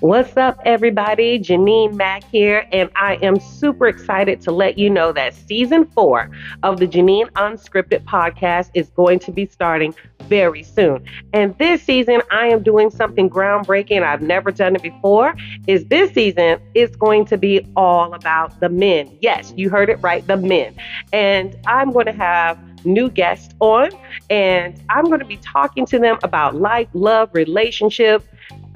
What's up, everybody? Jeanine Mack here, and I am super excited to let you know that season four of the Jeanine Unscripted podcast is going to be starting very soon. And this season, I am doing something groundbreaking. I've never done it before. Is this season is going to be all about the men. Yes, you heard it right, the men. And I'm going to have new guests on, and I'm going to be talking to them about life, love, relationships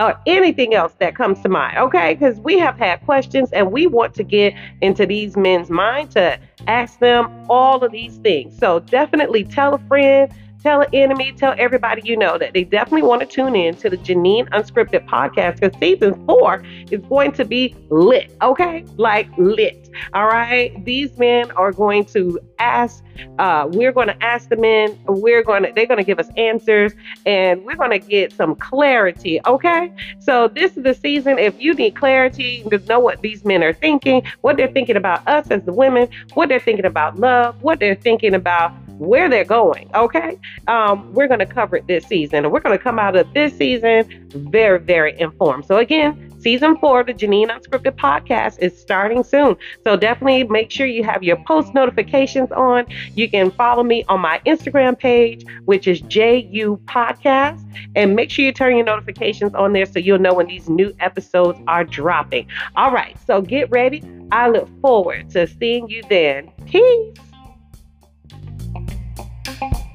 or anything else that comes to mind, okay? Because we have had questions and we want to get into these men's mind to ask them all of these things. So definitely tell a friend, tell an enemy, tell everybody you know that they definitely want to tune in to the Jeanine Unscripted podcast because season four is going to be lit, okay? Like lit. All right. These men are going to ask, uh, we're going to ask the men, we're going to, they're going to give us answers and we're going to get some clarity, okay? So this is the season. If you need clarity, to know what these men are thinking, what they're thinking about us as the women, what they're thinking about love, what they're thinking about where they're going. Okay. Um, we're going to cover it this season and we're going to come out of this season very, very informed. So, again, season four of the Jeanine Unscripted podcast is starting soon. So, definitely make sure you have your post notifications on. You can follow me on my Instagram page, which is JU Podcast, and make sure you turn your notifications on there so you'll know when these new episodes are dropping. All right. So, get ready. I look forward to seeing you then. Peace. Bye.